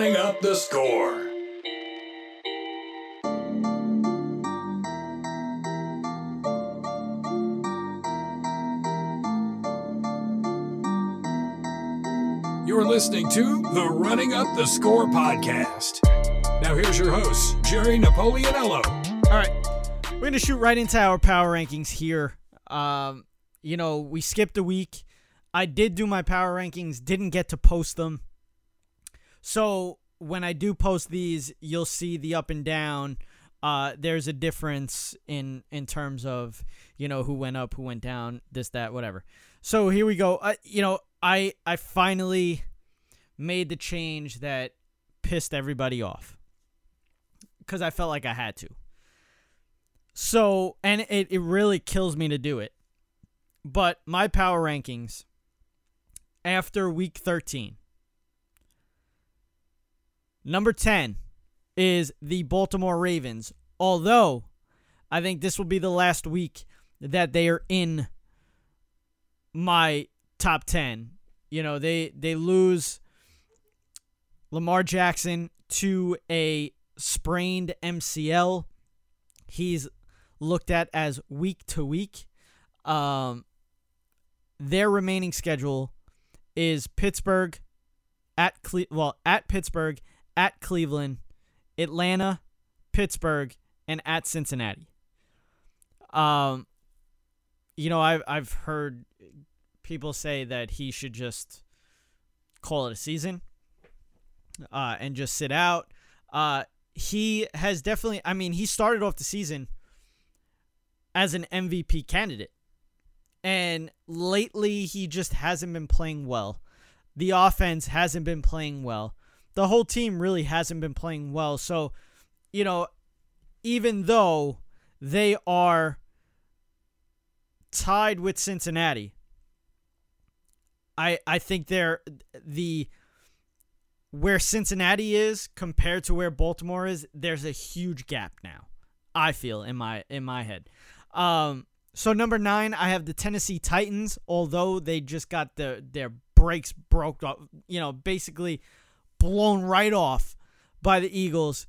running up the score. You're listening to the Running Up the Score podcast. Now, here's your host, Jerry Napoleonello. All right, we're gonna shoot right into our power rankings here. Um, you know, we skipped a week. I did do my power rankings, didn't get to post them. So when I do post these, you'll see the up and down. Uh, there's a difference in in terms of you know who went up, who went down, this, that, whatever. So here we go. Uh, you know, I I finally made the change that pissed everybody off because I felt like I had to. So, and it, it really kills me to do it. But my power rankings after week 13. Number 10 is the Baltimore Ravens. Although I think this will be the last week that they are in my top 10. You know, they they lose Lamar Jackson to a sprained MCL. He's looked at as week to week. Um, their remaining schedule is Pittsburgh at Cle- well at Pittsburgh, at Cleveland, Atlanta, Pittsburgh, and at Cincinnati. Um, you know, I've I've heard people say that he should just call it a season, uh, and just sit out. Uh, he has definitely. I mean, he started off the season as an MVP candidate. And lately, he just hasn't been playing well. The offense hasn't been playing well. The whole team really hasn't been playing well. So, you know, even though they are tied with Cincinnati, I I think they're the where Cincinnati is compared to where Baltimore is, there's a huge gap now. I feel in my in my head. Um, so number nine, I have the Tennessee Titans. Although they just got the their brakes broke off, you know, basically blown right off by the Eagles.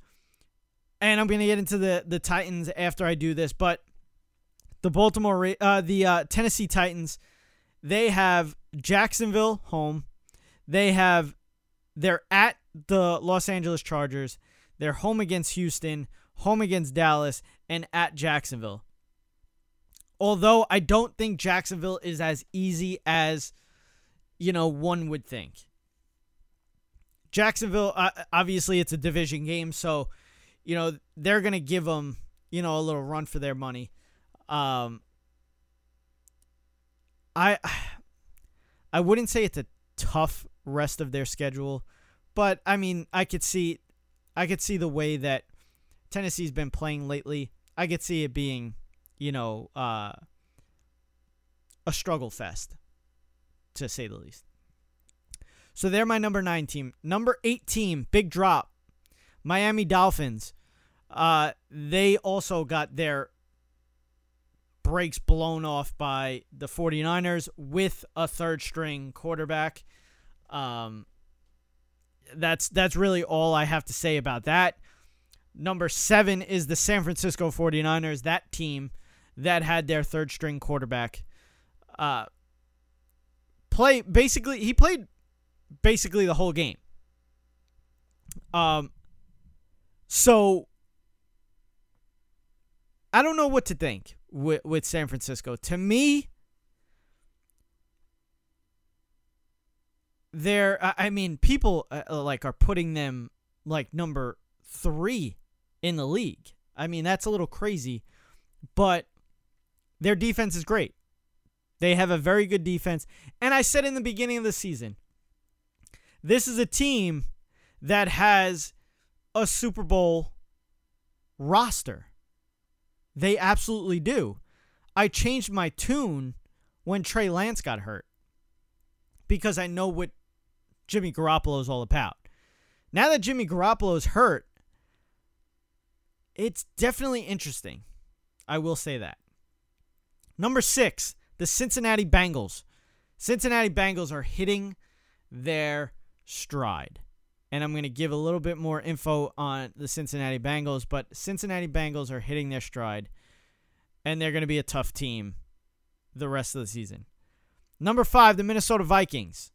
And I'm gonna get into the the Titans after I do this, but the Baltimore, uh, the uh, Tennessee Titans, they have Jacksonville home. They have they're at the Los Angeles Chargers. They're home against Houston, home against Dallas, and at Jacksonville. Although I don't think Jacksonville is as easy as, you know, one would think. Jacksonville, uh, obviously, it's a division game, so, you know, they're to give them, you know, a little run for their money. Um, I, I wouldn't say it's a tough rest of their schedule, but I mean, I could see, I could see the way that Tennessee's been playing lately. I could see it being you know, uh, a struggle fest, to say the least. So they're my number nine team. Number eight team, big drop. Miami Dolphins. Uh, they also got their brakes blown off by the 49ers with a third string quarterback. Um, that's that's really all I have to say about that. Number seven is the San Francisco 49ers. That team that had their third string quarterback uh, play basically he played basically the whole game. Um so I don't know what to think with, with San Francisco. To me, they're I mean people uh, uh, like are putting them like number 3 in the league. I mean that's a little crazy, but their defense is great. They have a very good defense. And I said in the beginning of the season, this is a team that has a Super Bowl roster. They absolutely do. I changed my tune when Trey Lance got hurt because I know what Jimmy Garoppolo is all about. Now that Jimmy Garoppolo is hurt, it's definitely interesting. I will say that. Number six, the Cincinnati Bengals. Cincinnati Bengals are hitting their stride. and I'm going to give a little bit more info on the Cincinnati Bengals, but Cincinnati Bengals are hitting their stride, and they're going to be a tough team the rest of the season. Number five, the Minnesota Vikings.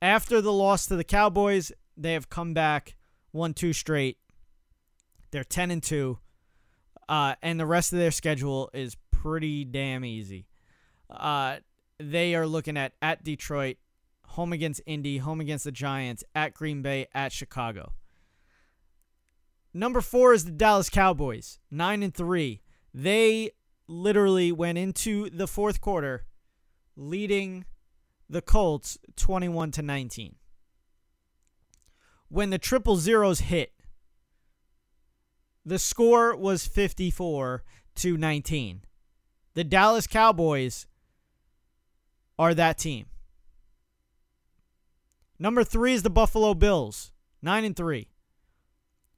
After the loss to the Cowboys, they have come back, won two straight. They're 10 and 2. Uh, and the rest of their schedule is pretty damn easy. Uh, they are looking at at Detroit, home against Indy, home against the Giants, at Green Bay, at Chicago. Number four is the Dallas Cowboys, nine and three. They literally went into the fourth quarter leading the Colts 21 to 19. When the triple zeros hit, the score was 54 to 19. The Dallas Cowboys are that team. Number 3 is the Buffalo Bills, 9 and 3.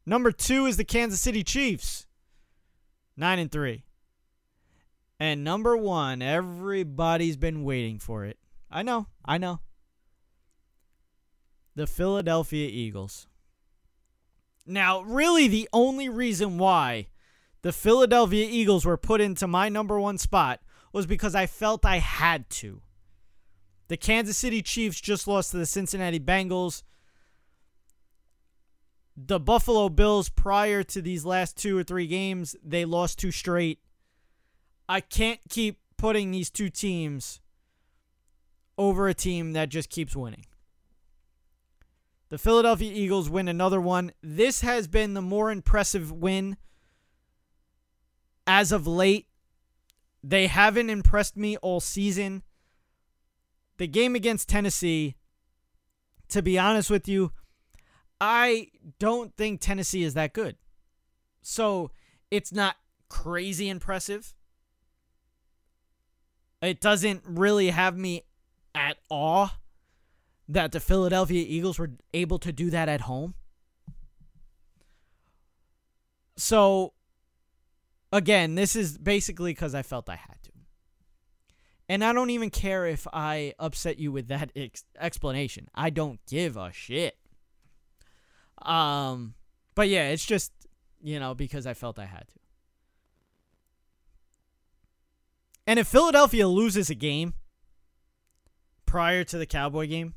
Number 2 is the Kansas City Chiefs, 9 and 3. And number 1, everybody's been waiting for it. I know, I know. The Philadelphia Eagles. Now, really, the only reason why the Philadelphia Eagles were put into my number one spot was because I felt I had to. The Kansas City Chiefs just lost to the Cincinnati Bengals. The Buffalo Bills, prior to these last two or three games, they lost two straight. I can't keep putting these two teams over a team that just keeps winning. The Philadelphia Eagles win another one. This has been the more impressive win as of late. They haven't impressed me all season. The game against Tennessee, to be honest with you, I don't think Tennessee is that good. So it's not crazy impressive. It doesn't really have me at awe that the Philadelphia Eagles were able to do that at home. So, again, this is basically because I felt I had to. And I don't even care if I upset you with that ex- explanation. I don't give a shit. Um, but yeah, it's just, you know, because I felt I had to. And if Philadelphia loses a game prior to the Cowboy game,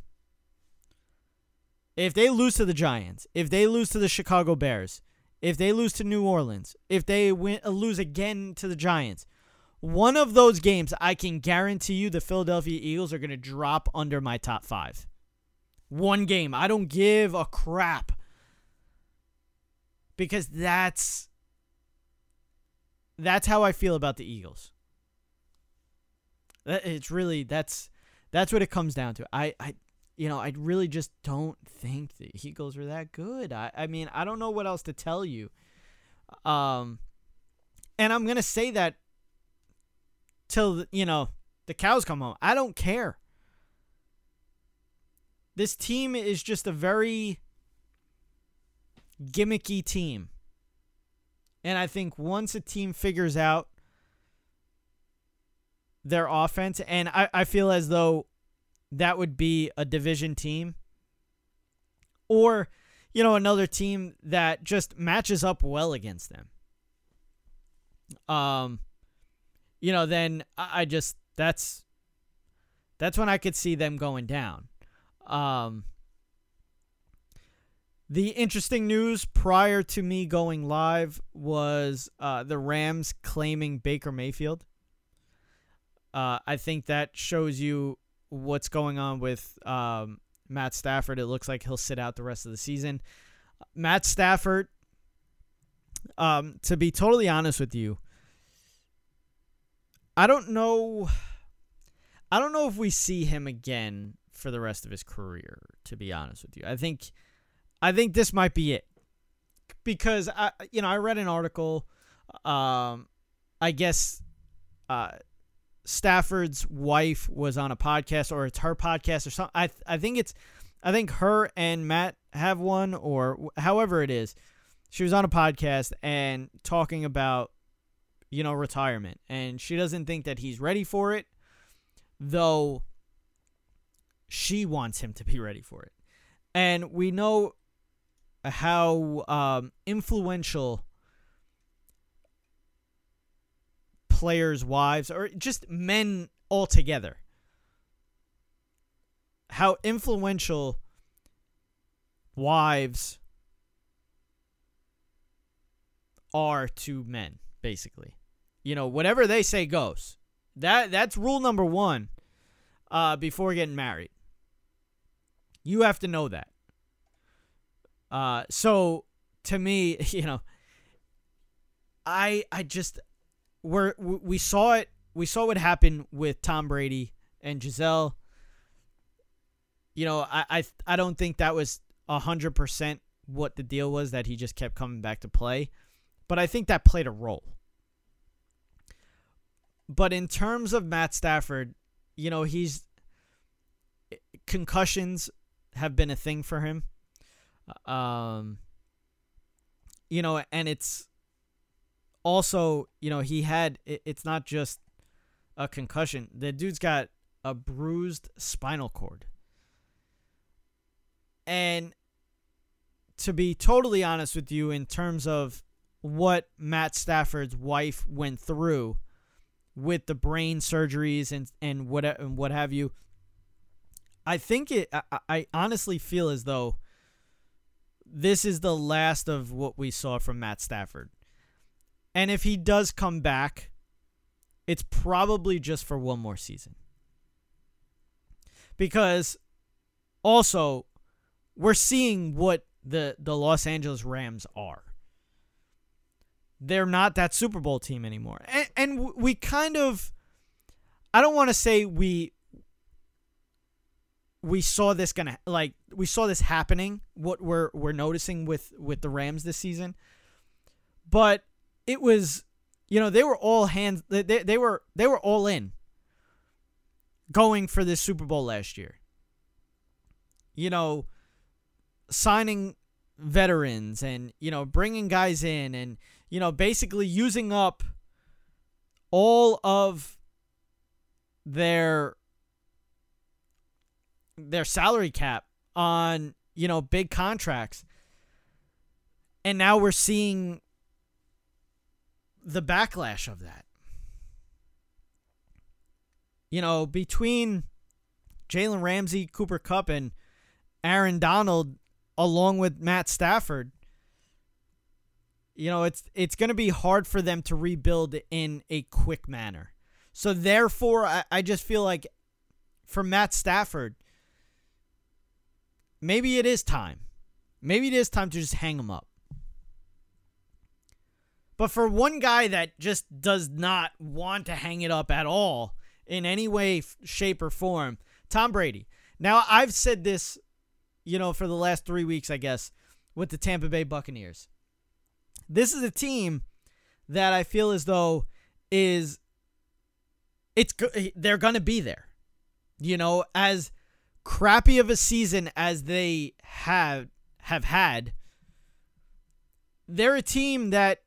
if they lose to the Giants, if they lose to the Chicago Bears, if they lose to New Orleans, if they win, lose again to the Giants, one of those games, I can guarantee you the Philadelphia Eagles are going to drop under my top five. One game. I don't give a crap. Because that's that's how I feel about the Eagles. It's really that's that's what it comes down to. I I you know, I really just don't think the Eagles are that good. I, I mean, I don't know what else to tell you. Um, and I'm gonna say that till you know the cows come home. I don't care. This team is just a very gimmicky team. And I think once a team figures out their offense, and I, I feel as though that would be a division team or you know another team that just matches up well against them um you know then i just that's that's when i could see them going down um the interesting news prior to me going live was uh, the Rams claiming Baker Mayfield. Uh, I think that shows you what's going on with um, Matt Stafford. It looks like he'll sit out the rest of the season. Matt Stafford, um, to be totally honest with you, I don't know. I don't know if we see him again for the rest of his career. To be honest with you, I think, I think this might be it, because I, you know, I read an article. Um, I guess, uh, Stafford's wife was on a podcast, or it's her podcast, or something. I I think it's, I think her and Matt have one, or however it is. She was on a podcast and talking about, you know, retirement, and she doesn't think that he's ready for it, though. She wants him to be ready for it, And we know how um, influential players' wives, or just men altogether, how influential wives are to men, basically. You know, whatever they say goes. That that's rule number one uh, before getting married. You have to know that. Uh, so to me, you know, I I just we're we saw it we saw what happened with Tom Brady and Gisele. You know, I I, I don't think that was hundred percent what the deal was that he just kept coming back to play, but I think that played a role. But in terms of Matt Stafford, you know, he's concussions have been a thing for him. Um you know, and it's also, you know, he had it, it's not just a concussion. The dude's got a bruised spinal cord. And to be totally honest with you, in terms of what Matt Stafford's wife went through with the brain surgeries and and what and what have you, I think it. I, I honestly feel as though this is the last of what we saw from Matt Stafford. And if he does come back, it's probably just for one more season. Because also we're seeing what the the Los Angeles Rams are. They're not that Super Bowl team anymore. And, and we kind of I don't want to say we we saw this gonna like we saw this happening what we're we're noticing with with the Rams this season but it was you know they were all hands they, they were they were all in going for this Super Bowl last year you know signing veterans and you know bringing guys in and you know basically using up all of their their salary cap on you know big contracts. And now we're seeing the backlash of that. You know between Jalen Ramsey, Cooper Kupp, and Aaron Donald along with Matt Stafford you know it's it's going to be hard for them to rebuild in a quick manner so therefore I, I just feel like for Matt Stafford maybe it is time. Maybe it is time to just hang him up. But for one guy that just does not want to hang it up at all in any way, shape, or form, Tom Brady. Now, I've said this, you know, for the last three weeks, I guess, with the Tampa Bay Buccaneers. This is a team that I feel as though is it's they're to be there. You know, as crappy of a season as they have have had, they're a team that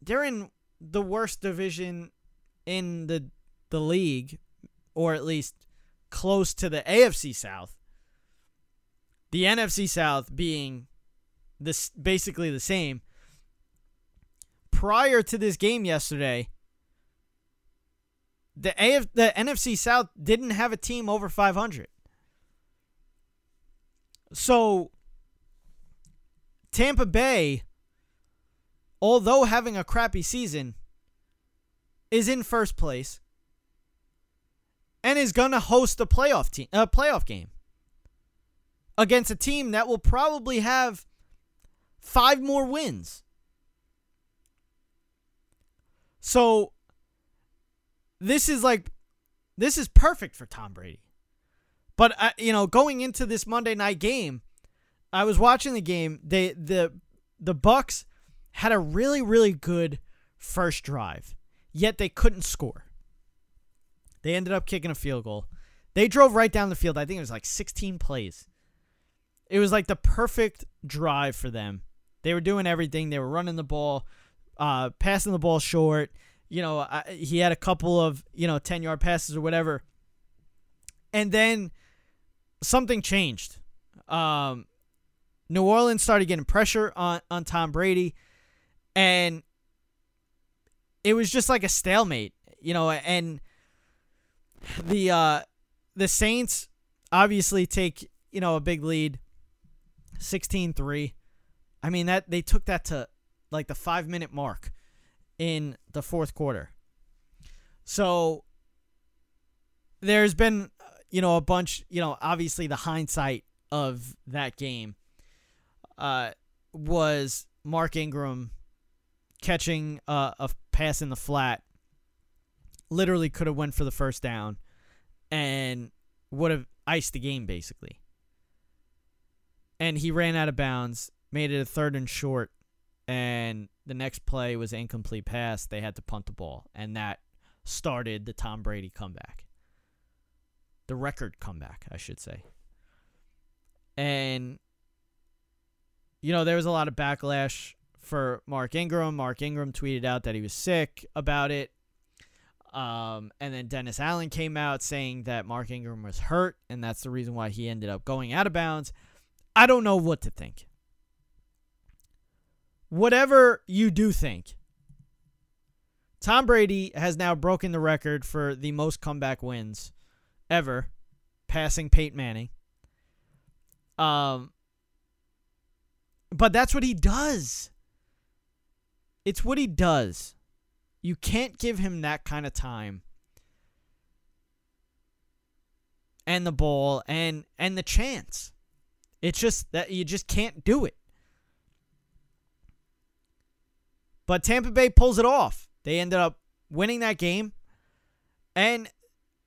they're in the worst division in the the league, or at least close to the AFC South. The NFC South being this basically the same. Prior to this game yesterday, the AF, the NFC South didn't have a team over 500. So Tampa Bay, although having a crappy season, is in first place and is going to host a playoff team a playoff game against a team that will probably have five more wins. So this is like this is perfect for Tom Brady. But uh, you know, going into this Monday night game, I was watching the game. They the the Bucks had a really really good first drive, yet they couldn't score. They ended up kicking a field goal. They drove right down the field. I think it was like 16 plays. It was like the perfect drive for them. They were doing everything. They were running the ball, uh, passing the ball short you know, I, he had a couple of, you know, 10 yard passes or whatever. And then something changed. Um, New Orleans started getting pressure on on Tom Brady, and it was just like a stalemate, you know. And the uh, the Saints obviously take you know a big lead, 16-3. I mean that they took that to like the five minute mark in the fourth quarter. So there's been you know a bunch you know obviously the hindsight of that game uh was Mark Ingram catching uh, a pass in the flat literally could have went for the first down and would have iced the game basically. And he ran out of bounds, made it a third and short, and the next play was incomplete pass. They had to punt the ball, and that started the Tom Brady comeback. The record comeback, I should say. And you know, there was a lot of backlash for Mark Ingram. Mark Ingram tweeted out that he was sick about it. Um, and then Dennis Allen came out saying that Mark Ingram was hurt, and that's the reason why he ended up going out of bounds. I don't know what to think. Whatever you do think, Tom Brady has now broken the record for the most comeback wins ever, passing Peyton Manning. Um, but that's what he does. It's what he does. You can't give him that kind of time. And the ball and and the chance. It's just that you just can't do it. But Tampa Bay pulls it off. They ended up winning that game. And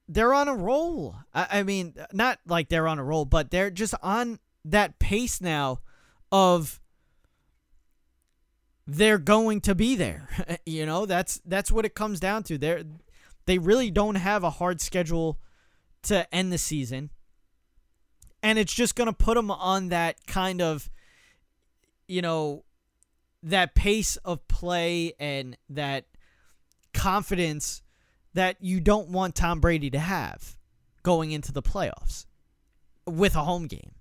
they're on a roll. I, I mean, not like they're on a roll, but they're just on that pace now of they're going to be there. you know, that's that's what it comes down to. They they really don't have a hard schedule to end the season. And it's just going to put them on that kind of you know that pace of play and that confidence that you don't want Tom Brady to have going into the playoffs with a home game.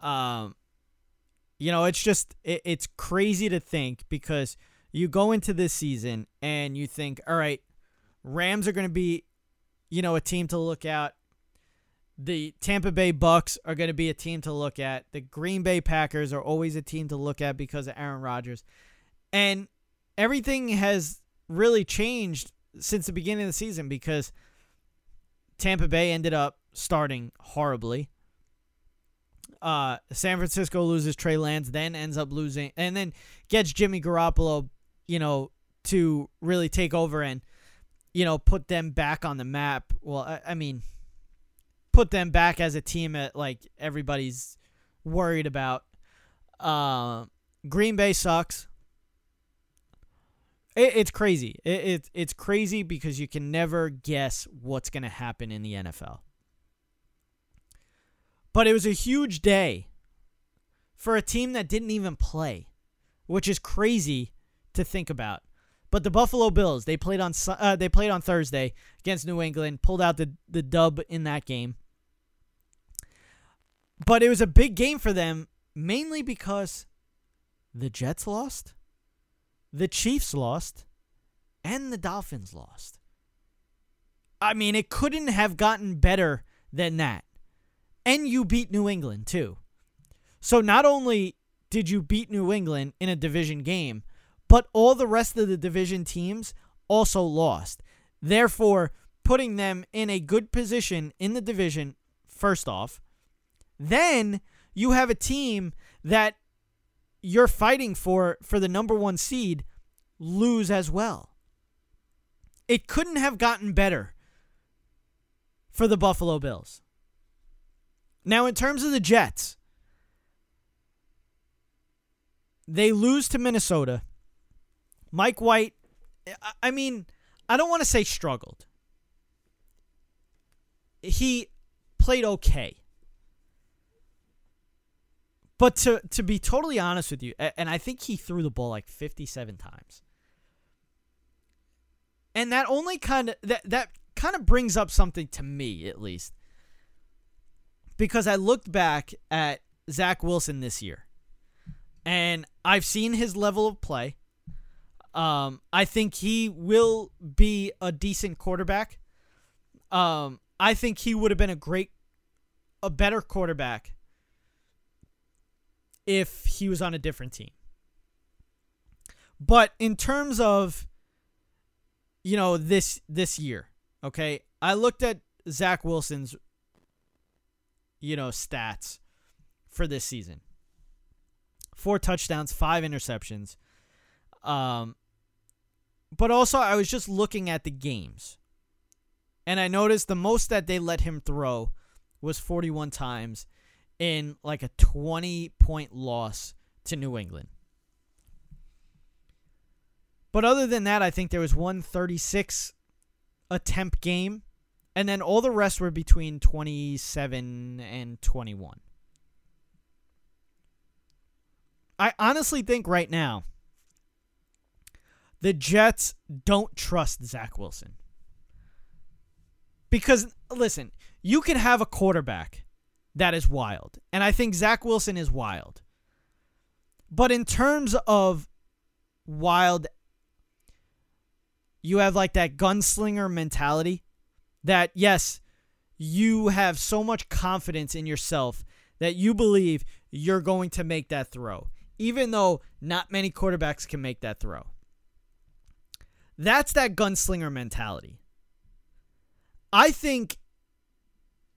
Um you know, it's just it, it's crazy to think because you go into this season and you think, all right, Rams are going to be, you know, a team to look at. The Tampa Bay Bucks are going to be a team to look at. The Green Bay Packers are always a team to look at because of Aaron Rodgers. And everything has really changed since the beginning of the season because Tampa Bay ended up starting horribly uh, San Francisco loses Trey Lance, then ends up losing, and then gets Jimmy Garoppolo, you know, to really take over and, you know, put them back on the map. Well, I, I mean, put them back as a team that like everybody's worried about. Uh, Green Bay sucks. It, it's crazy. It, it it's crazy because you can never guess what's gonna happen in the NFL. But it was a huge day for a team that didn't even play, which is crazy to think about. But the Buffalo Bills, they played on uh, they played on Thursday against New England, pulled out the the dub in that game. But it was a big game for them mainly because the Jets lost, the Chiefs lost, and the Dolphins lost. I mean, it couldn't have gotten better than that and you beat New England too. So not only did you beat New England in a division game, but all the rest of the division teams also lost. Therefore, putting them in a good position in the division, first off. Then you have a team that you're fighting for for the number one seed lose as well. It couldn't have gotten better for the Buffalo Bills. Now, in terms of the Jets, they lose to Minnesota. Mike White, I mean, I don't want to say struggled. He played okay. But to to be totally honest with you, and I think he threw the ball like 57 times. And that only kind of that that kind of brings up something to me at least because I looked back at Zach Wilson this year, and I've seen his level of play. Um, I think he will be a decent quarterback. Um, I think he would have been a great, a better quarterback if he was on a different team. But in terms of, you know, this this year, okay, I looked at Zach Wilson's, you know, stats for this season. Four touchdowns, five interceptions. Um, but also I was just looking at the games. And I noticed the most that they let him throw was 41 times in like a 20 point loss to New England. But other than that, I think there was one 36 attempt game, and then all the rest were between 27 and 21. I honestly think right now the Jets don't trust Zach Wilson. Because, listen, you can have a quarterback that is wild. And I think Zach Wilson is wild. But in terms of wild, you have like that gunslinger mentality that, yes, you have so much confidence in yourself that you believe you're going to make that throw, even though not many quarterbacks can make that throw. That's that gunslinger mentality. I think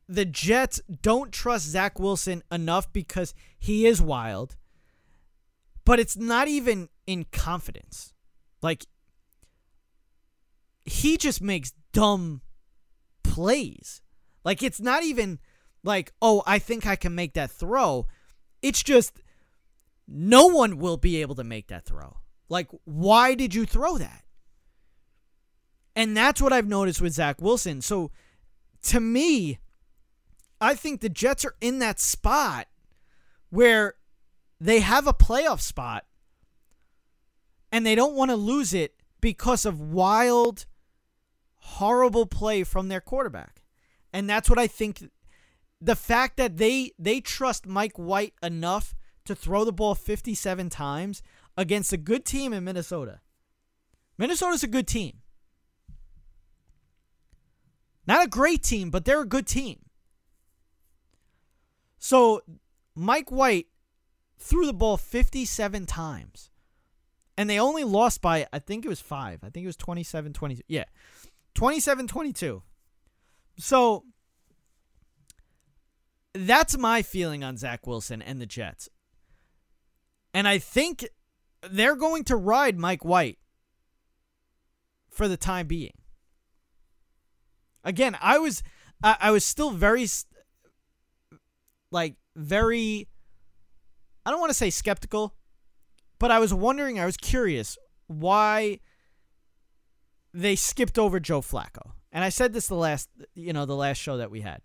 the Jets don't trust Zach Wilson enough because he is wild, but it's not even in confidence. Like, he just makes dumb plays. Like, it's not even like, oh, I think I can make that throw. It's just no one will be able to make that throw. Like, why did you throw that? And that's what I've noticed with Zach Wilson. So to me, I think the Jets are in that spot where they have a playoff spot and they don't want to lose it because of wild, horrible play from their quarterback. And that's what I think the fact that they they trust Mike White enough to throw the ball 57 times against a good team in Minnesota. Minnesota's a good team. Not a great team, but they're a good team. So Mike White threw the ball 57 times. And they only lost by, I think it was five. I think it was 27 22. Yeah. 27 22. So that's my feeling on Zach Wilson and the Jets. And I think they're going to ride Mike White for the time being. Again, I was I, I was still very like very I don't want to say skeptical, but I was wondering, I was curious why they skipped over Joe Flacco. And I said this the last, you know, the last show that we had.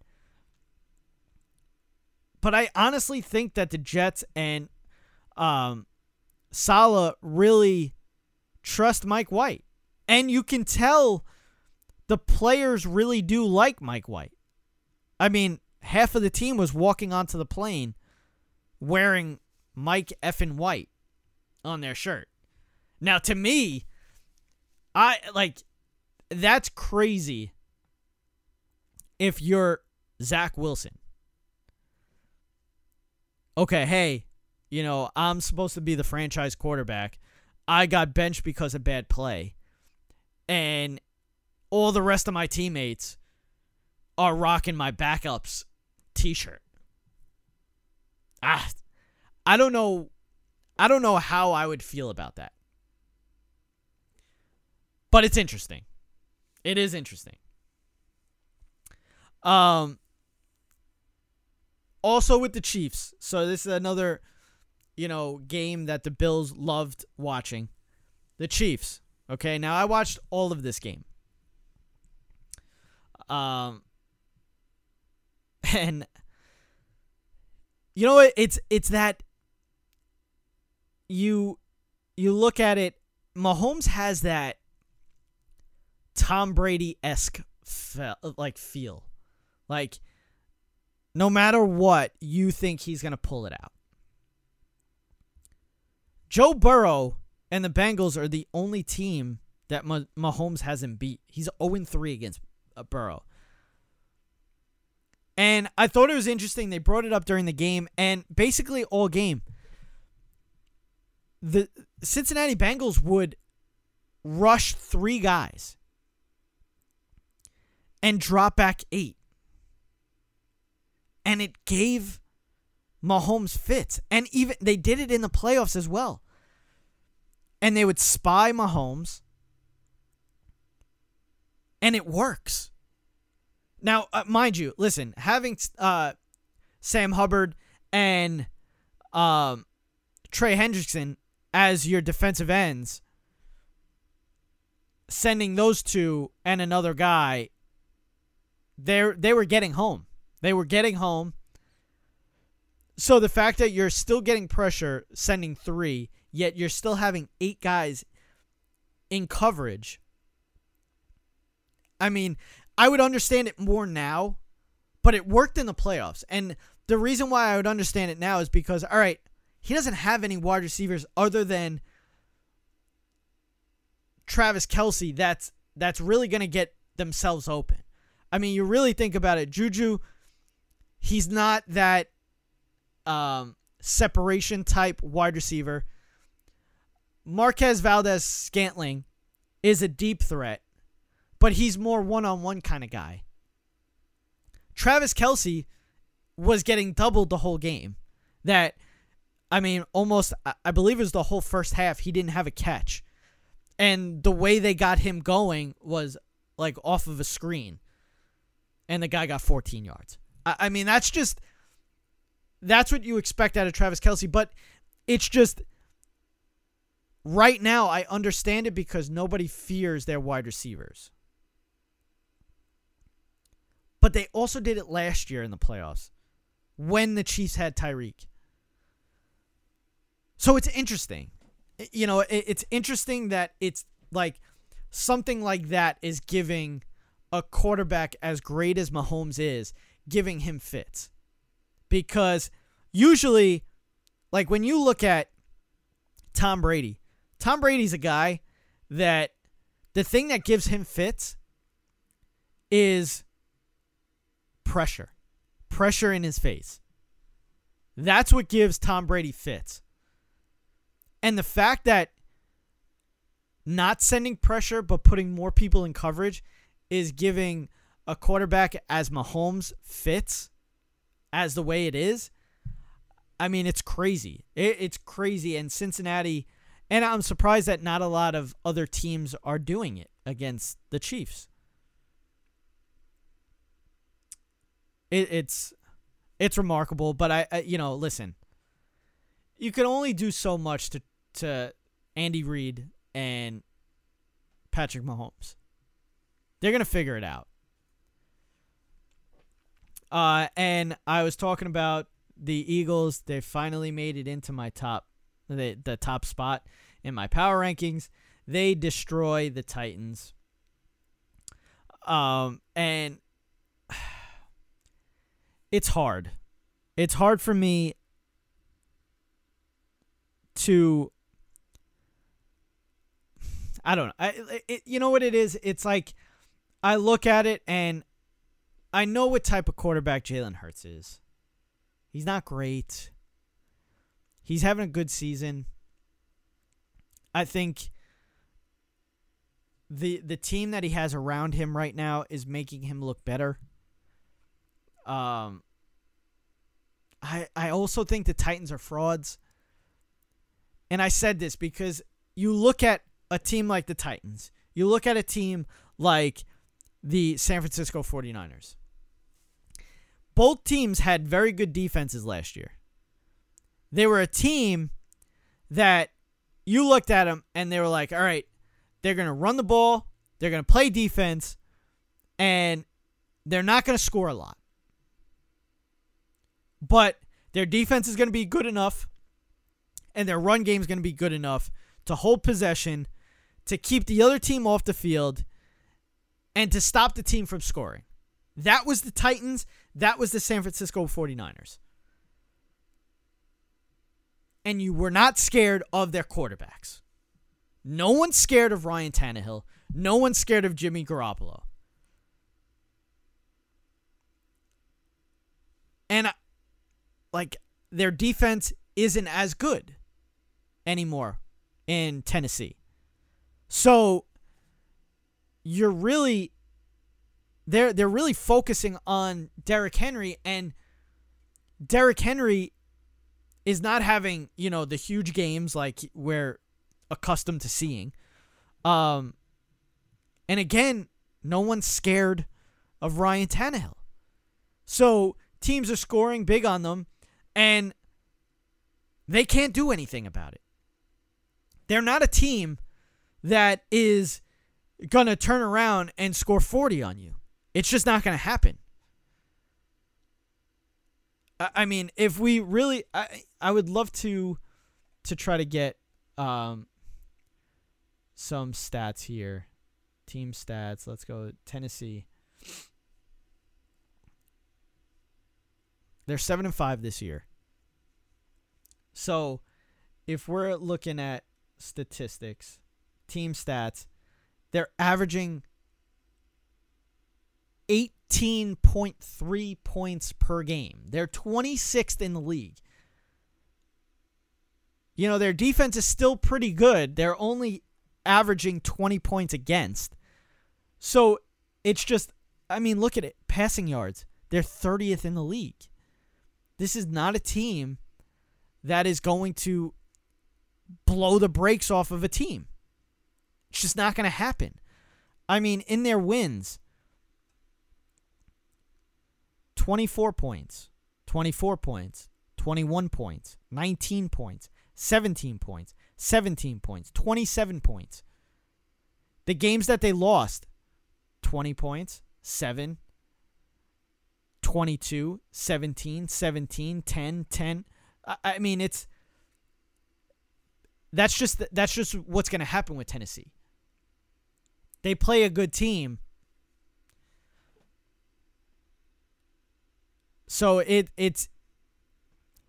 But I honestly think that the Jets and um Saleh really trust Mike White. And you can tell the players really do like Mike White. I mean, half of the team was walking onto the plane wearing Mike effing White on their shirt. Now, to me, I like that's crazy if you're Zach Wilson. Okay, hey, you know, I'm supposed to be the franchise quarterback. I got benched because of bad play. And all the rest of my teammates are rocking my backups t-shirt. Ah, I don't know I don't know how I would feel about that. But it's interesting. It is interesting. Um also with the Chiefs. So this is another you know game that the Bills loved watching. The Chiefs. Okay, now I watched all of this game. Um, and you know what? It's it's that you you look at it. Mahomes has that Tom Brady esque like feel, like no matter what, you think he's going to pull it out. Joe Burrow and the Bengals are the only team that Mahomes hasn't beat. He's 0 3 against uh, Burrow. And I thought it was interesting. They brought it up during the game, and basically all game, the Cincinnati Bengals would rush three guys and drop back eight. And it gave Mahomes fits. And even they did it in the playoffs as well. And they would spy Mahomes. And it works. Now, uh, mind you, listen, having uh, Sam Hubbard and um, Trey Hendrickson as your defensive ends, sending those two and another guy, they they were getting home. They were getting home. So the fact that you're still getting pressure sending three, yet you're still having eight guys in coverage. I mean, I would understand it more now, but it worked in the playoffs. And the reason why I would understand it now is because, all right, he doesn't have any wide receivers other than Travis Kelce that's that's really to get themselves open. I mean, you really think about it, Juju, he's not that um, separation type wide receiver. Marquez Valdes Scantling is a deep threat but he's more one on one kind of guy. Travis Kelce was getting doubled the whole game. That, I mean, almost, I believe it was the whole first half, he didn't have a catch. And the way they got him going was like off of a screen. And the guy got 14 yards. I, I mean, that's just, that's what you expect out of Travis Kelce. But it's just, right now, I understand it because nobody fears their wide receivers. But they also did it last year in the playoffs when the Chiefs had Tyreek. So it's interesting. You know, it's interesting that it's like something like that is giving a quarterback as great as Mahomes is, giving him fits. Because usually, like when you look at Tom Brady, Tom Brady's a guy that the thing that gives him fits is pressure. Pressure in his face. That's what gives Tom Brady fits. And the fact that not sending pressure but putting more people in coverage is giving a quarterback as Mahomes fits as the way it is. I mean, it's crazy. It, it's crazy. And Cincinnati, and I'm surprised that not a lot of other teams are doing it against the Chiefs. It, it's it's remarkable. But I, I, you know, listen, you can only do so much to to Andy Reid and Patrick Mahomes. They're gonna figure it out. Uh, and I was talking about the Eagles. They finally made it into my top, the the top spot in my power rankings. They destroy the Titans. Um, and it's hard. It's hard for me to I don't know. I, it, you know what it is? It's like I look at it and I know what type of quarterback Jalen Hurts is. He's not great. He's having a good season. I think the the team that he has around him right now is making him look better. Um, I I also think the Titans are frauds. And I said this because you look at a team like the Titans, you look at a team like the San Francisco 49ers. Both teams had very good defenses last year. They were a team that you looked at them and they were like, all right, they're going to run the ball, they're going to play defense, and they're not going to score a lot. But their defense is going to be good enough and their run game is going to be good enough to hold possession, to keep the other team off the field, and to stop the team from scoring. That was the Titans. that was the San Francisco 49ers. And you were not scared of their quarterbacks. No one's scared of Ryan Tannehill. No one's scared of Jimmy Garoppolo. And like their defense isn't as good anymore in Tennessee. So you're really they're they're really focusing on Derrick Henry and Derrick Henry is not having, you know, the huge games like we're accustomed to seeing. Um and again, no one's scared of Ryan Tannehill. So teams are scoring big on them and they can't do anything about it. They're not a team that is going to turn around and score 40 on you. It's just not going to happen. I mean, if we really I I would love to to try to get um some stats here. Team stats. Let's go Tennessee. They're 7 and 5 this year. So, if we're looking at statistics, team stats, they're averaging 18.3 points per game. They're 26th in the league. You know, their defense is still pretty good. They're only averaging 20 points against. So it's just, I mean, look at it. Passing yards, they're 30th in the league. This is not a team that is going to blow the brakes off of a team. It's just not going to happen. I mean, in their wins, 24 points, 24 points, 21 points, 19 points, 17 points, 17 points, 27 points. The games that they lost, 20 points, 7, 22, 17, 17, 10, 10. I, mean, it's that's just that's just what's going to happen with Tennessee. They play a good team. So it it's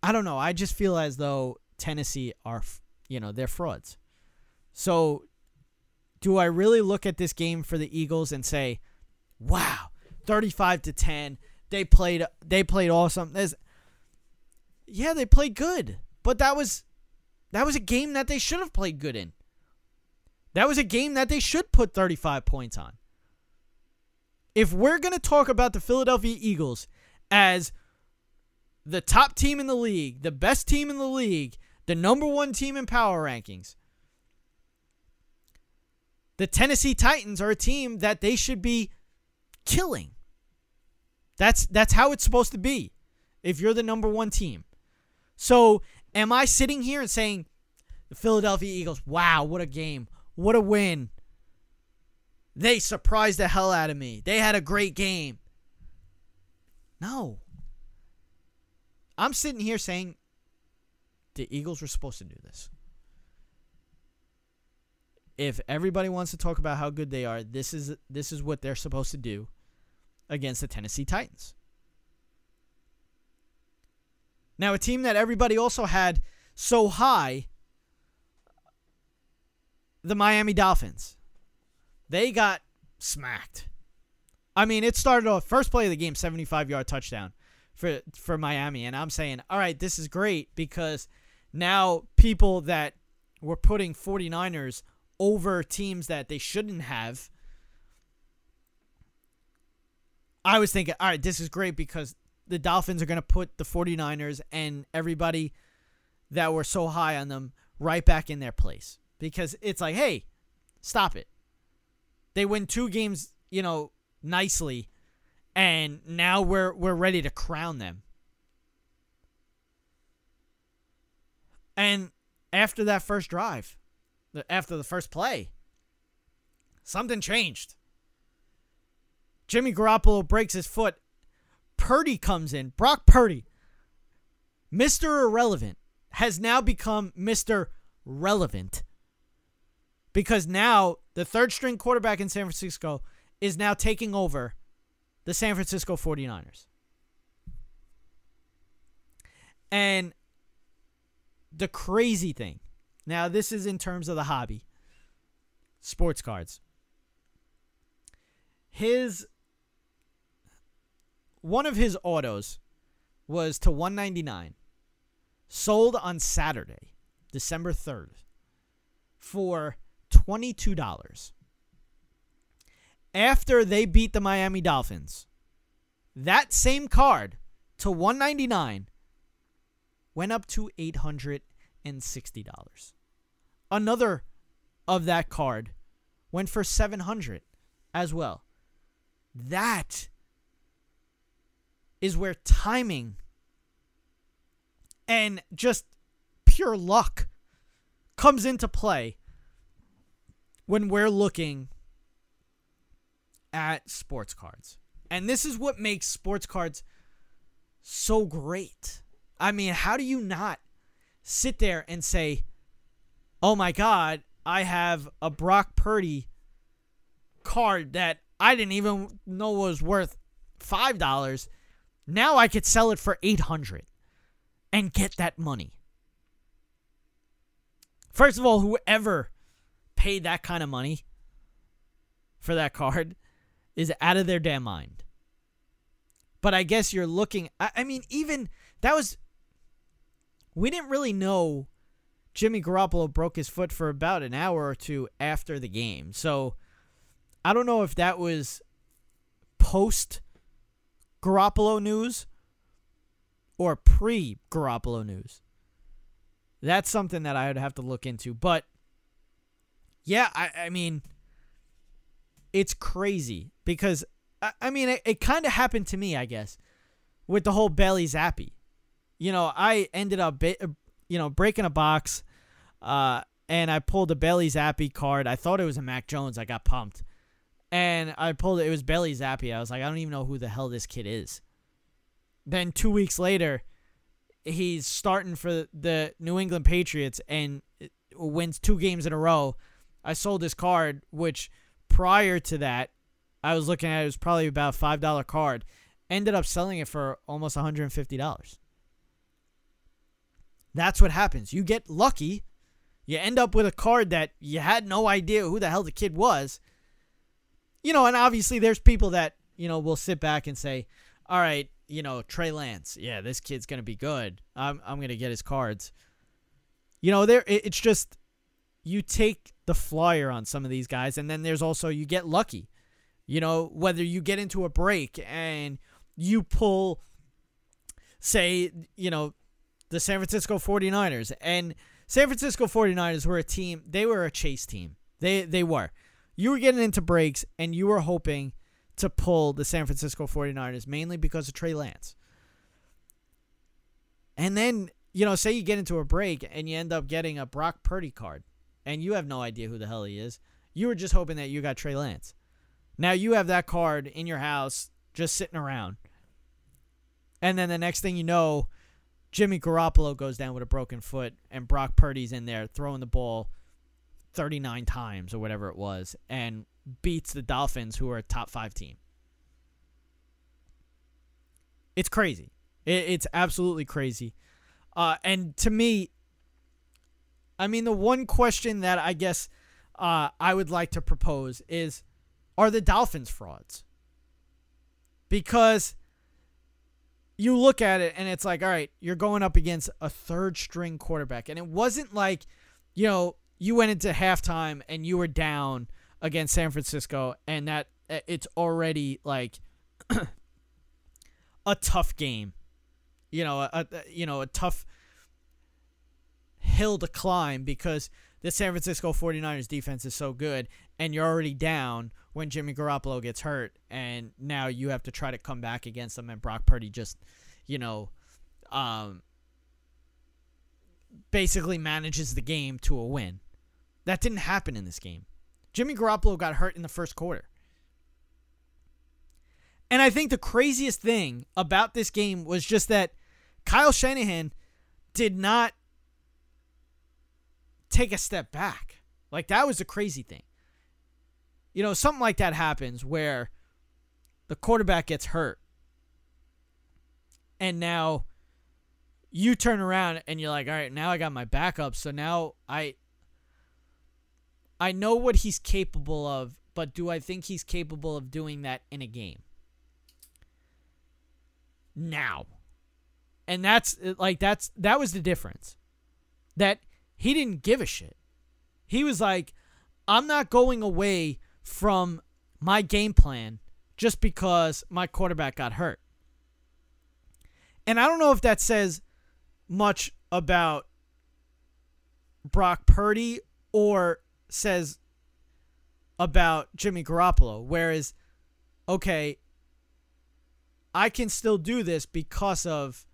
I don't know. I just feel as though Tennessee are, you know, they're frauds. So do I really look at this game for the Eagles and say, "Wow, 35 to 10. They played they played awesome." There's Yeah, they played good. But that was that was a game that they should have played good in. That was a game that they should put 35 points on. If we're going to talk about the Philadelphia Eagles as the top team in the league, the best team in the league, the number one team in power rankings. The Tennessee Titans are a team that they should be killing. That's that's how it's supposed to be if you're the number one team. So am I sitting here and saying the Philadelphia Eagles, wow, what a game. What a win. They surprised the hell out of me. They had a great game. No. I'm sitting here saying the Eagles were supposed to do this. If everybody wants to talk about how good they are, this is this is what they're supposed to do against the Tennessee Titans. Now, a team that everybody also had so high, the Miami Dolphins. They got smacked. I mean, it started off first play of the game, 75 yard touchdown for for Miami, and I'm saying, all right, this is great because now people that were putting 49ers over teams that they shouldn't have. I was thinking, all right, this is great because the Dolphins are going to put the 49ers and everybody that were so high on them right back in their place because it's like, hey, stop it. They win two games, you know, nicely and now we're we're ready to crown them. And after that first drive, after the first play, something changed. Jimmy Garoppolo breaks his foot. Purdy comes in. Brock Purdy, Mr. Irrelevant, has now become Mr. Relevant. Because now the third string quarterback in San Francisco is now taking over the San Francisco 49ers. And the crazy thing, now this is in terms of the hobby, sports cards. His one of his autos was to 199 sold on Saturday, December 3rd for $22. After they beat the Miami Dolphins, that same card to 199 went up to $860. Another of that card went for 700 as well. That is where timing and just pure luck comes into play when we're looking at sports cards. And this is what makes sports cards so great. I mean, how do you not sit there and say, oh my God, I have a Brock Purdy card that I didn't even know was worth $5. Now I could sell it for 800 and get that money. First of all, whoever paid that kind of money for that card is out of their damn mind. But I guess you're looking. I, I mean, even that was. We didn't really know Jimmy Garoppolo broke his foot for about an hour or two after the game. So I don't know if that was post Garoppolo news or pre Garoppolo news. That's something that I would have to look into. But yeah, I, I mean, it's crazy because I, I mean it, it kind of happened to me, I guess, with the whole Bailey Zappe. You know, I ended up, you know, breaking a box, uh, and I pulled a Bailey Zappe card. I thought it was a Mac Jones. I got pumped, and I pulled it. It was Bailey Zappe. I was like, I don't even know who the hell this kid is. Then two weeks later, he's starting for the New England Patriots and wins two games in a row. I sold this card, which prior to that, I was looking at it was probably about a five dollar card. Ended up selling it for almost one hundred and fifty dollars. That's what happens. You get lucky. You end up with a card that you had no idea who the hell the kid was. You know, and obviously there's people that, you know, will sit back and say, all right, you know, Trey Lance, yeah, this kid's going to be good. I'm, I'm going to get his cards. You know, there it's just you take the flyer on some of these guys, and then there's also you get lucky. You know, whether you get into a break and you pull, say, you know, the San Francisco 49ers. And San Francisco 49ers were a team, they were a chase team. They they were. You were getting into breaks and you were hoping to pull the San Francisco 49ers mainly because of Trey Lance. And then, you know, say you get into a break and you end up getting a Brock Purdy card and you have no idea who the hell he is. You were just hoping that you got Trey Lance. Now you have that card in your house just sitting around. And then the next thing you know, Jimmy Garoppolo goes down with a broken foot and Brock Purdy's in there throwing the ball 39 times or whatever it was and beats the Dolphins, who are a top five team. It's crazy. It, it's absolutely crazy. Uh, and to me, I mean, the one question that I guess uh, I would like to propose is are the Dolphins frauds? Because you look at it and it's like, all right, you're going up against a third string quarterback. And it wasn't like, you know, you went into halftime and you were down against San Francisco and that uh, it's already like a tough game. You know, a, a you know, a tough hill to climb because the San Francisco 49ers defense is so good and you're already down when Jimmy Garoppolo gets hurt and now you have to try to come back against them and Brock Purdy just, you know, um basically manages the game to a win. That didn't happen in this game. Jimmy Garoppolo got hurt in the first quarter. And I think the craziest thing about this game was just that Kyle Shanahan did not take a step back. Like that was the crazy thing. You know, something like that happens where the quarterback gets hurt. And now you turn around and you're like, all right, now I got my backup. So now I I know what he's capable of, but do I think he's capable of doing that in a game? Now. And that's uh, like that's that was the difference. That he didn't give a shit. He was like, I'm not going away from my game plan just because my quarterback got hurt. And I don't know if that says much about Brock Purdy or says about Jimmy Garoppolo. Whereas, okay, I can still do this because of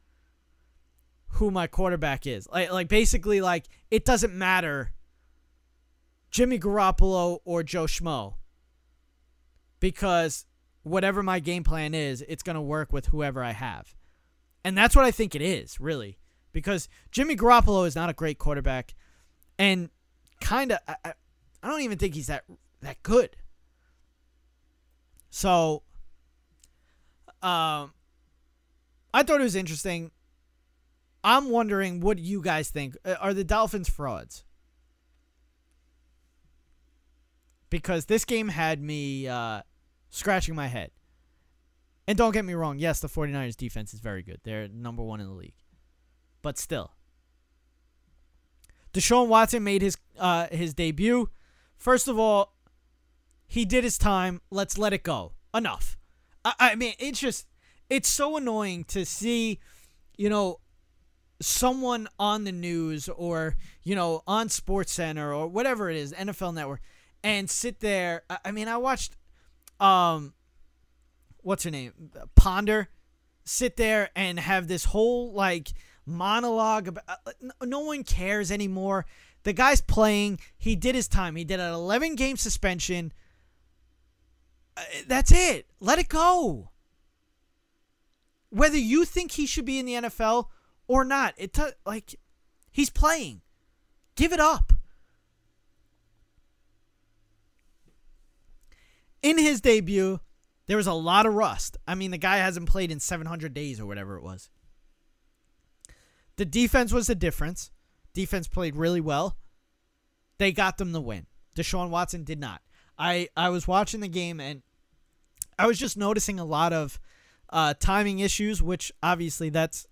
who my quarterback is. Like, like basically, like it doesn't matter Jimmy Garoppolo or Joe Schmo because whatever my game plan is, it's gonna work with whoever I have, and that's what I think it is really because Jimmy Garoppolo is not a great quarterback, and kind of I don't even think he's that that good. So, um, I thought it was interesting. I'm wondering what you guys think. Uh, are the Dolphins frauds? Because this game had me uh, scratching my head. And don't get me wrong, yes, the 49ers defense is very good. They're number one in the league. But still. Deshaun Watson made his uh, his debut. First of all, he did his time. Let's let it go. Enough. I, I mean, it's just it's so annoying to see, you know, someone on the news or you know on Sports Center or whatever it is, NFL Network, and sit there. I, I mean, I watched, um, what's her name, Ponder, sit there and have this whole like monologue about. Uh, no one cares anymore. The guy's playing. He did his time. He did an 11 game suspension. Uh, that's it. Let it go. Whether you think he should be in the NFL or not, it t- like he's playing. Give it up. In his debut, there was a lot of rust. I mean, the guy hasn't played in 700 days or whatever it was. The defense was the difference. Defense played really well. They got them the win. Deshaun Watson did not. I, I was watching the game and I was just noticing a lot of uh, timing issues, which obviously that's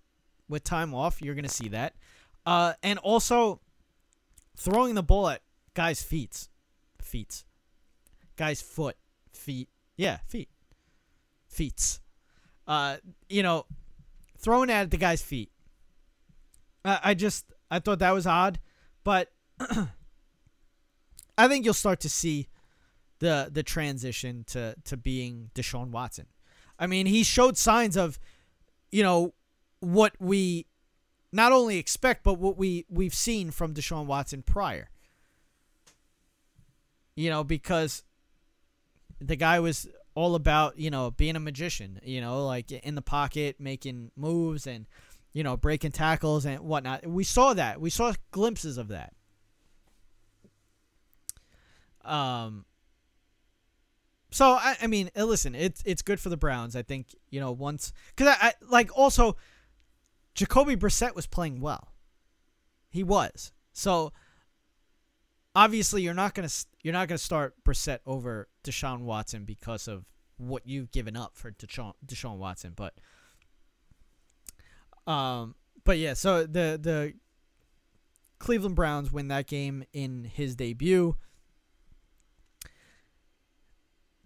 with time off, you're going to see that. Uh, and also throwing the ball at guys' feet. Feet. Guy's foot. Feet. Yeah, feet. Feet. Uh, you know, throwing at the guy's feet. I, I just I thought that was odd, but I think you'll start to see the the transition to to being Deshaun Watson. I mean, he showed signs of, you know, what we not only expect but what we we've seen from Deshaun Watson prior. You know, because the guy was all about you know being a magician. You know, like in the pocket, making moves and you know, breaking tackles and whatnot. We saw that. We saw glimpses of that. Um. So I, I mean, uh, listen, it's it's good for the Browns. I think you know once because I, I like also, Jacoby Brissett was playing well. He was so. Obviously, you're not gonna you're not gonna start Brissett over Deshaun Watson because of what you've given up for Deshaun Deshaun Watson, but um, but yeah, so the the Cleveland Browns win that game in his debut.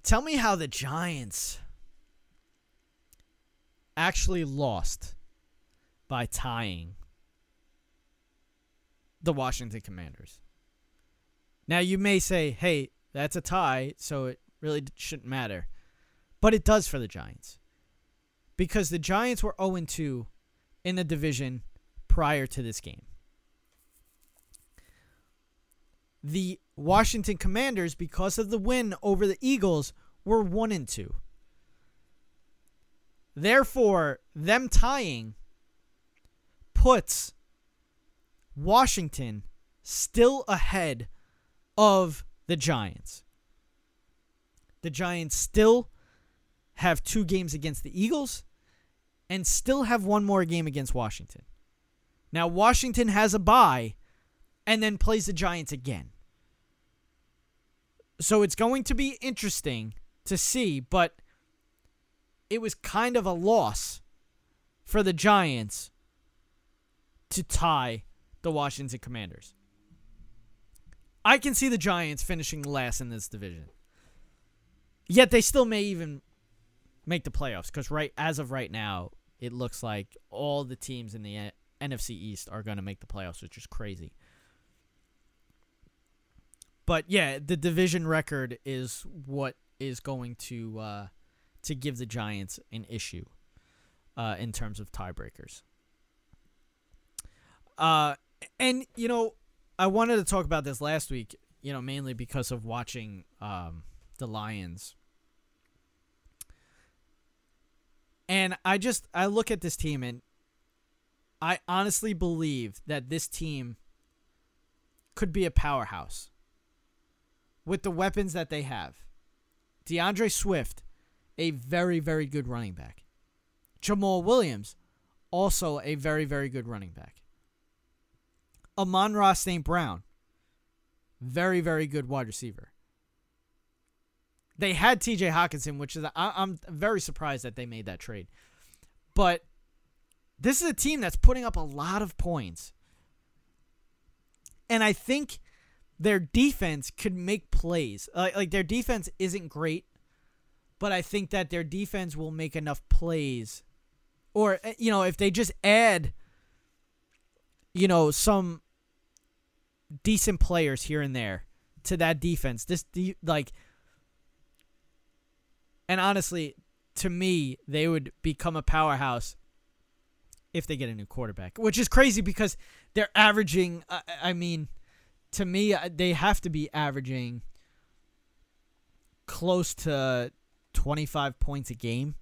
Tell me how the Giants actually lost by tying the Washington Commanders. Now you may say, "Hey, that's a tie, so it really shouldn't matter." But it does for the Giants. Because the Giants were 0 2 in the division prior to this game. The Washington Commanders, because of the win over the Eagles, were 1 and 2. Therefore, them tying puts Washington still ahead of the Giants. The Giants still have two games against the Eagles and still have one more game against Washington. Now Washington has a bye and then plays the Giants again. So it's going to be interesting to see, but it was kind of a loss for the Giants to tie the Washington Commanders. I can see the Giants finishing last in this division. Yet they still may even make the playoffs because right as of right now, it looks like all the teams in the NFC East are going to make the playoffs, which is crazy. But yeah, the division record is what is going to uh, to give the Giants an issue uh, in terms of tiebreakers. Uh, and you know, I wanted to talk about this last week. You know, mainly because of watching um, the Lions. And I just I look at this team and I honestly believe that this team could be a powerhouse with the weapons that they have. D'Andre Swift, a very, very good running back. Jamaal Williams, also a very, very good running back. Amon-Ra St. Brown, very, very good wide receiver. They had TJ Hockenson, which is, I, I'm very surprised that they made that trade. But this is a team that's putting up a lot of points. And I think their defense could make plays. Like, like their defense isn't great, but I think that their defense will make enough plays. Or eh, you know, if they just add you know, some decent players here and there to that defense. This de- like and honestly, to me, they would become a powerhouse if they get a new quarterback, which is crazy because they're averaging uh, I mean, to me, uh, they have to be averaging close to 25 points a game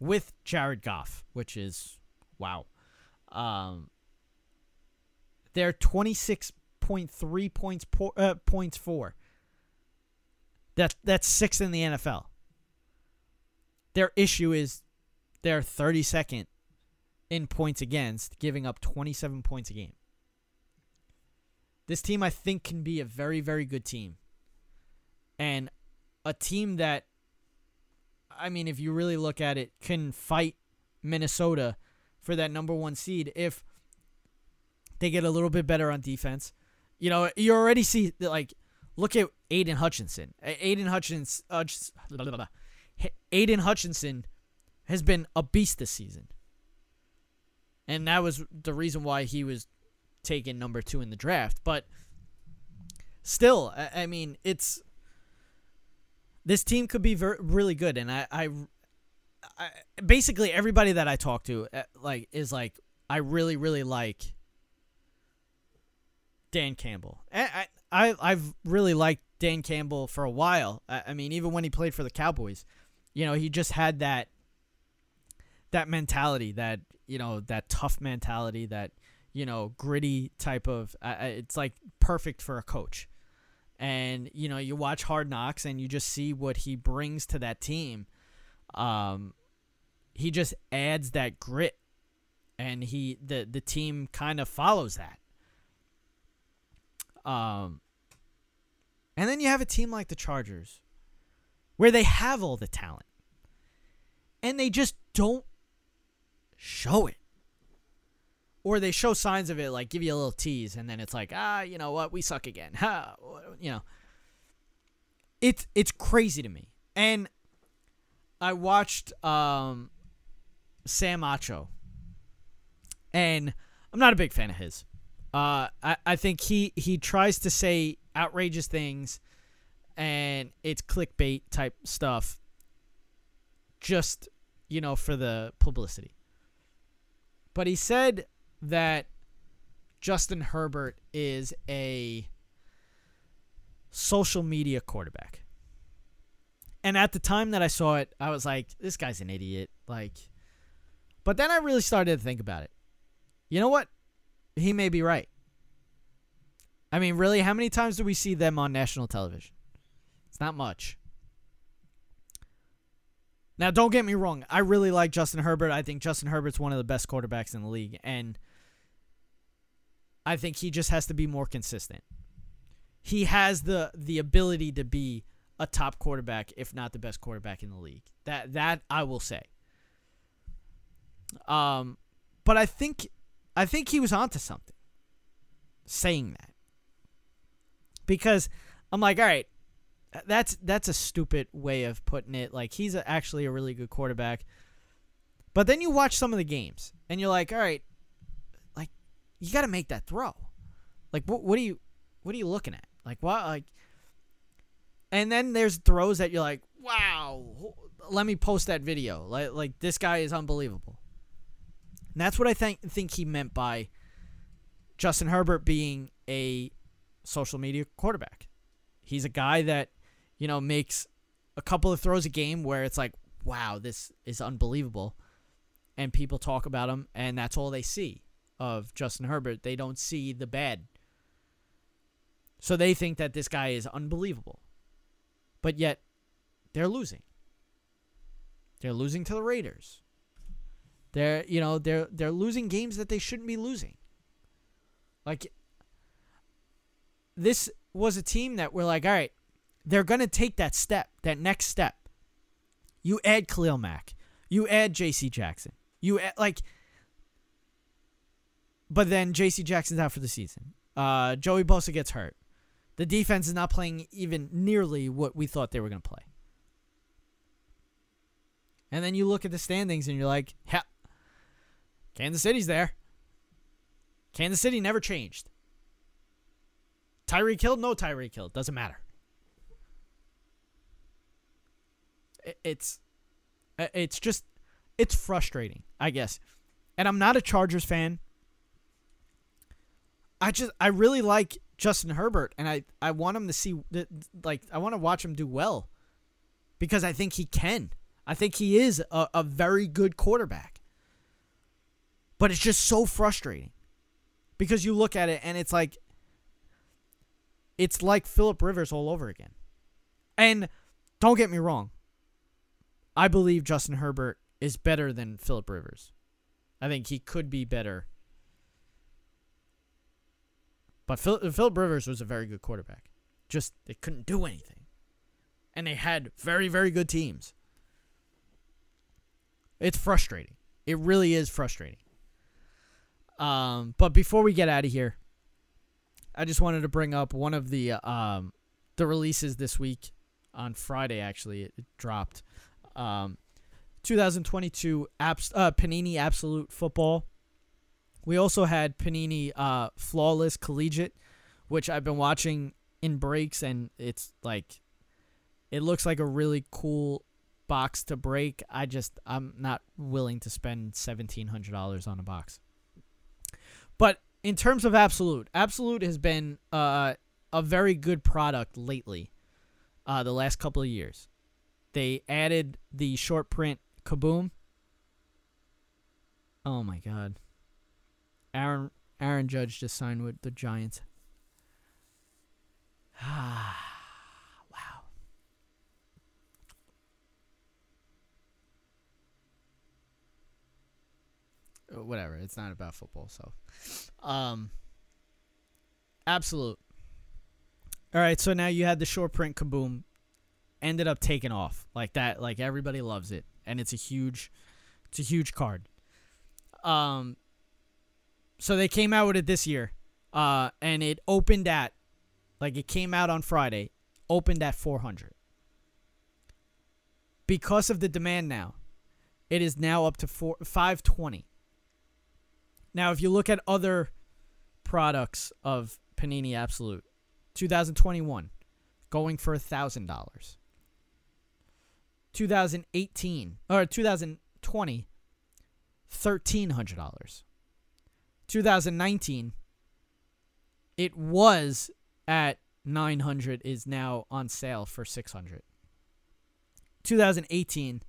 with Jared Goff, which is wow. Um, they're 26.3 points po- uh, points for. That that's sixth in the NFL. Their issue is they're 32nd in points against, giving up 27 points a game. This team, I think, can be a very, very good team. And a team that, I mean, if you really look at it, can fight Minnesota for that number one seed if they get a little bit better on defense. You know, you already see, like, look at Aidan Hutchinson. Aidan Hutchinson, uh, Aidan Hutchinson has been a beast this season. And that was the reason why he was taken number two in the draft. But still, I, I mean, it's this team could be ver- really good, and I, I, I, basically everybody that I talk to, uh, like, is like, I really, really like Dan Campbell. I, I, I've really liked Dan Campbell for a while. I, I mean, even when he played for the Cowboys, you know, he just had that that mentality, that you know, that tough mentality, that you know, gritty type of. Uh, it's like perfect for a coach. And you know, you watch Hard Knocks and you just see what he brings to that team. Um, he just adds that grit, and he the the team kind of follows that. Um, and then you have a team like the Chargers, where they have all the talent, and they just don't show it or they show signs of it, like give you a little tease, and then it's like, ah, you know what, we suck again. Ha, you know, it's it's crazy to me. And I watched um, Sam Acho, and I'm not a big fan of his. Uh, I I think he he tries to say outrageous things, and it's clickbait type stuff. Just you know for the publicity. But he said that Justin Herbert is a social media quarterback. And at the time that I saw it, I was like, this guy's an idiot. Like, but then I really started to think about it. You know what? He may be right. I mean, really, how many times do we see them on national television? It's not much. Now, don't get me wrong. I really like Justin Herbert. I think Justin Herbert's one of the best quarterbacks in the league. And I think he just has to be more consistent. He has the the ability to be a top quarterback, if not the best quarterback in the league. That that I will say. Um, but I think I think he was onto something. Saying that because I'm like, all right, that's that's a stupid way of putting it. Like he's a, actually a really good quarterback, but then you watch some of the games and you're like, all right, like you got to make that throw. Like what what are you what are you looking at? Like what like and then there's throws that you're like, wow, let me post that video. Like like this guy is unbelievable. And that's what I think think he meant by Justin Herbert being a social media quarterback. He's a guy that, you know, makes a couple of throws a game where it's like, wow, this is unbelievable. And people talk about him, and that's all they see of Justin Herbert. They don't see the bad. So they think that this guy is unbelievable. But yet, they're losing. They're losing to the Raiders. They're, you know, they're they're losing games that they shouldn't be losing. Like this was a team that we're like, all right, they're going to take that step, that next step. You add Khalil Mack, you add J.C. Jackson, you add, like, but then J.C. Jackson's out for the season. Uh, Joey Bosa gets hurt. The defense is not playing even nearly what we thought they were going to play. And then you look at the standings and you're like, yeah, Kansas City's there. Kansas City never changed. Tyreek Hill, no Tyreek Hill, doesn't matter. It's it's just it's frustrating, I guess. And I'm not a Chargers fan. I just I really like Justin Herbert and I I want him to see like I want to watch him do well because I think he can. I think he is a, a very good quarterback. But it's just so frustrating because you look at it and it's like it's like Philip Rivers all over again. And don't get me wrong. I believe Justin Herbert is better than Philip Rivers. I think he could be better. But Phil, Philip Rivers was a very good quarterback. Just they couldn't do anything. And they had very, very good teams. It's frustrating. It really is frustrating. Um, but before we get out of here, I just wanted to bring up one of the um the releases this week on Friday. Actually, it dropped. Um, 2022 Abs- uh, Panini Absolute Football. We also had Panini uh, Flawless Collegiate, which I've been watching in breaks, and it's like, it looks like a really cool box to break. I just I'm not willing to spend seventeen hundred dollars on a box. But in terms of Absolute, Absolute has been uh, a very good product lately. Uh, the last couple of years, they added the short print Kaboom. Oh my God. Aaron Aaron Judge just signed with the Giants. Ah. Wow. Whatever. It's not about football, so um absolute. All right, so now you had the short print kaboom ended up taking off like that like everybody loves it and it's a huge it's a huge card. Um so they came out with it this year. Uh and it opened at like it came out on Friday, opened at 400. Because of the demand now, it is now up to four, 520. Now, if you look at other products of Panini Absolute, 2021 going for a thousand dollars. 2018 or 2020 thirteen hundred dollars. 2019 it was at 900 is now on sale for 600 2018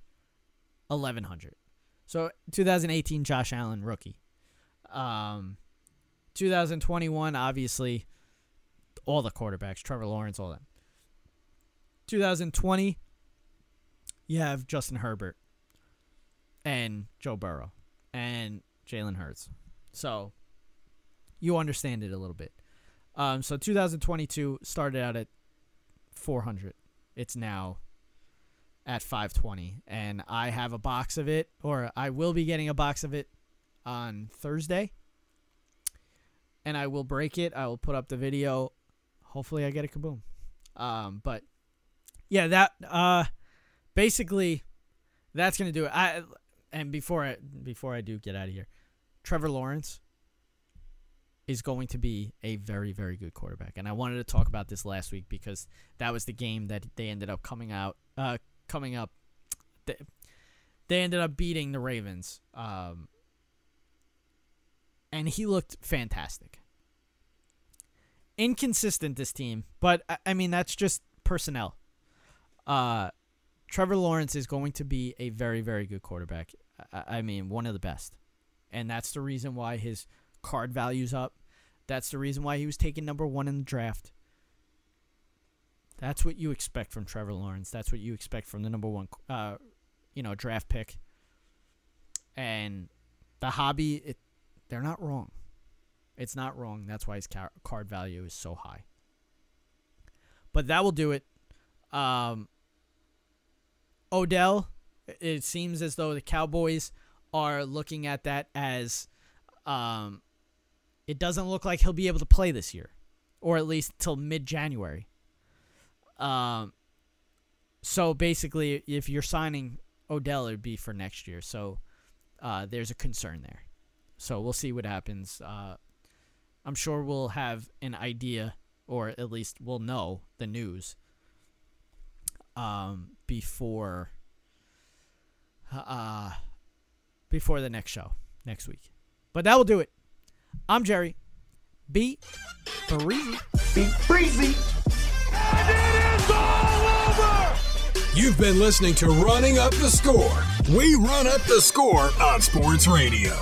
1100 so 2018 josh allen rookie um, 2021, obviously, all the quarterbacks, Trevor Lawrence, all that. 2020, you have Justin Herbert and Joe Burrow and Jalen Hurts. So, you understand it a little bit. Um, so 2022 started out at 400. It's now at 520, and I have a box of it, or I will be getting a box of it on Thursday. And I will break it. I will put up the video. Hopefully, I get a kaboom. Um, but yeah, that uh, basically that's gonna do it. I and before I before I do get out of here, Trevor Lawrence is going to be a very very good quarterback, and I wanted to talk about this last week because that was the game that they ended up coming out uh coming up. They, they ended up beating the Ravens, um, and he looked fantastic. Inconsistent this team, but I, I mean that's just personnel. Uh, Trevor Lawrence is going to be a very, very good quarterback. I, I mean, one of the best. And that's the reason why his card value's up. That's the reason why he was taken number one in the draft. That's what you expect from Trevor Lawrence. That's what you expect from the number one, uh, you know, draft pick. And the hobby, it, they're not wrong. It's not wrong. That's why his car- card value is so high. But that will do it. Um, Odell, it seems as though the Cowboys are looking at that as um, it doesn't look like he'll be able to play this year, or at least till mid January. Um, so basically, if you're signing Odell, it would be for next year. So uh, there's a concern there. So we'll see what happens. Uh, I'm sure we'll have an idea, or at least we'll know the news um, before uh, before the next show next week. But that will do it. I'm Jerry. Be breezy. Be breezy. And it is all over! You've been listening to Running Up the Score. We run up the score on sports radio.